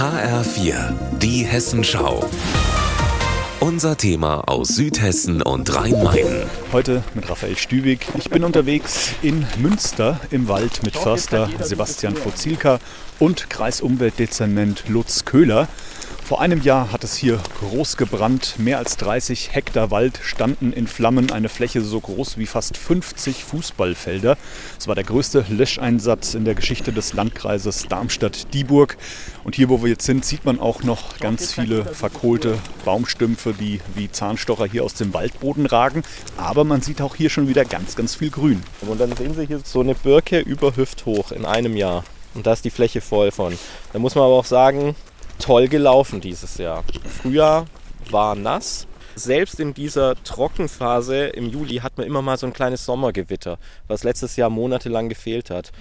HR4, die Hessenschau. Unser Thema aus Südhessen und Rhein-Main. Heute mit Raphael Stübig. Ich bin unterwegs in Münster im Wald mit Förster Sebastian Fozilka und Kreisumweltdezernent Lutz Köhler. Vor einem Jahr hat es hier groß gebrannt. Mehr als 30 Hektar Wald standen in Flammen. Eine Fläche so groß wie fast 50 Fußballfelder. Es war der größte Löscheinsatz in der Geschichte des Landkreises Darmstadt-Dieburg. Und hier, wo wir jetzt sind, sieht man auch noch ganz viele verkohlte Baumstümpfe, die wie Zahnstocher hier aus dem Waldboden ragen. Aber man sieht auch hier schon wieder ganz, ganz viel Grün. Und dann sehen Sie hier so eine Birke über hüfthoch in einem Jahr. Und da ist die Fläche voll von. Da muss man aber auch sagen, toll gelaufen dieses Jahr. Frühjahr war nass. Selbst in dieser Trockenphase im Juli hat man immer mal so ein kleines Sommergewitter, was letztes Jahr monatelang gefehlt hat.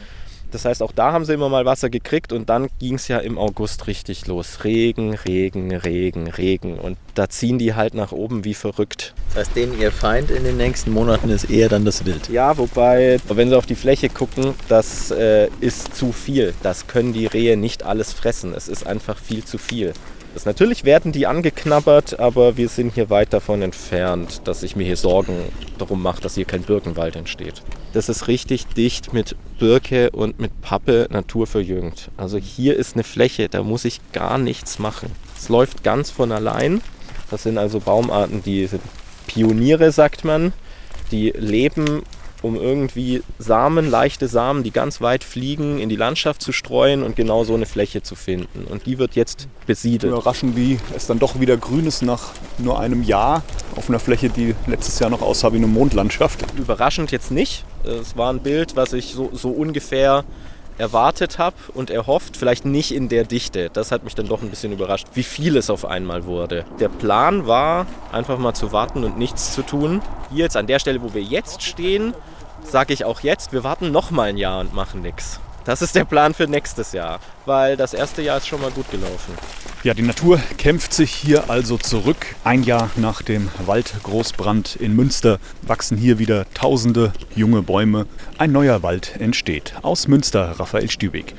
Das heißt, auch da haben sie immer mal Wasser gekriegt und dann ging es ja im August richtig los. Regen, Regen, Regen, Regen. Und da ziehen die halt nach oben wie verrückt. Das heißt, denen ihr Feind in den nächsten Monaten ist eher dann das Wild. Ja, wobei, wenn sie auf die Fläche gucken, das äh, ist zu viel. Das können die Rehe nicht alles fressen. Es ist einfach viel zu viel. Das, natürlich werden die angeknabbert, aber wir sind hier weit davon entfernt, dass ich mir hier Sorgen darum mache, dass hier kein Birkenwald entsteht. Das ist richtig dicht mit Birke und mit Pappe naturverjüngt. Also hier ist eine Fläche, da muss ich gar nichts machen. Es läuft ganz von allein. Das sind also Baumarten, die sind Pioniere, sagt man. Die leben um irgendwie Samen, leichte Samen, die ganz weit fliegen, in die Landschaft zu streuen und genau so eine Fläche zu finden. Und die wird jetzt besiedelt. Überraschend, wie es dann doch wieder grün ist nach nur einem Jahr auf einer Fläche, die letztes Jahr noch aussah wie eine Mondlandschaft. Überraschend jetzt nicht. Es war ein Bild, was ich so, so ungefähr erwartet habe und erhofft, vielleicht nicht in der Dichte. Das hat mich dann doch ein bisschen überrascht, wie viel es auf einmal wurde. Der Plan war, einfach mal zu warten und nichts zu tun. Hier jetzt an der Stelle, wo wir jetzt stehen, sage ich auch jetzt, wir warten noch mal ein Jahr und machen nichts. Das ist der Plan für nächstes Jahr, weil das erste Jahr ist schon mal gut gelaufen. Ja, die Natur kämpft sich hier also zurück. Ein Jahr nach dem Waldgroßbrand in Münster wachsen hier wieder tausende junge Bäume. Ein neuer Wald entsteht. Aus Münster, Raphael Stübig.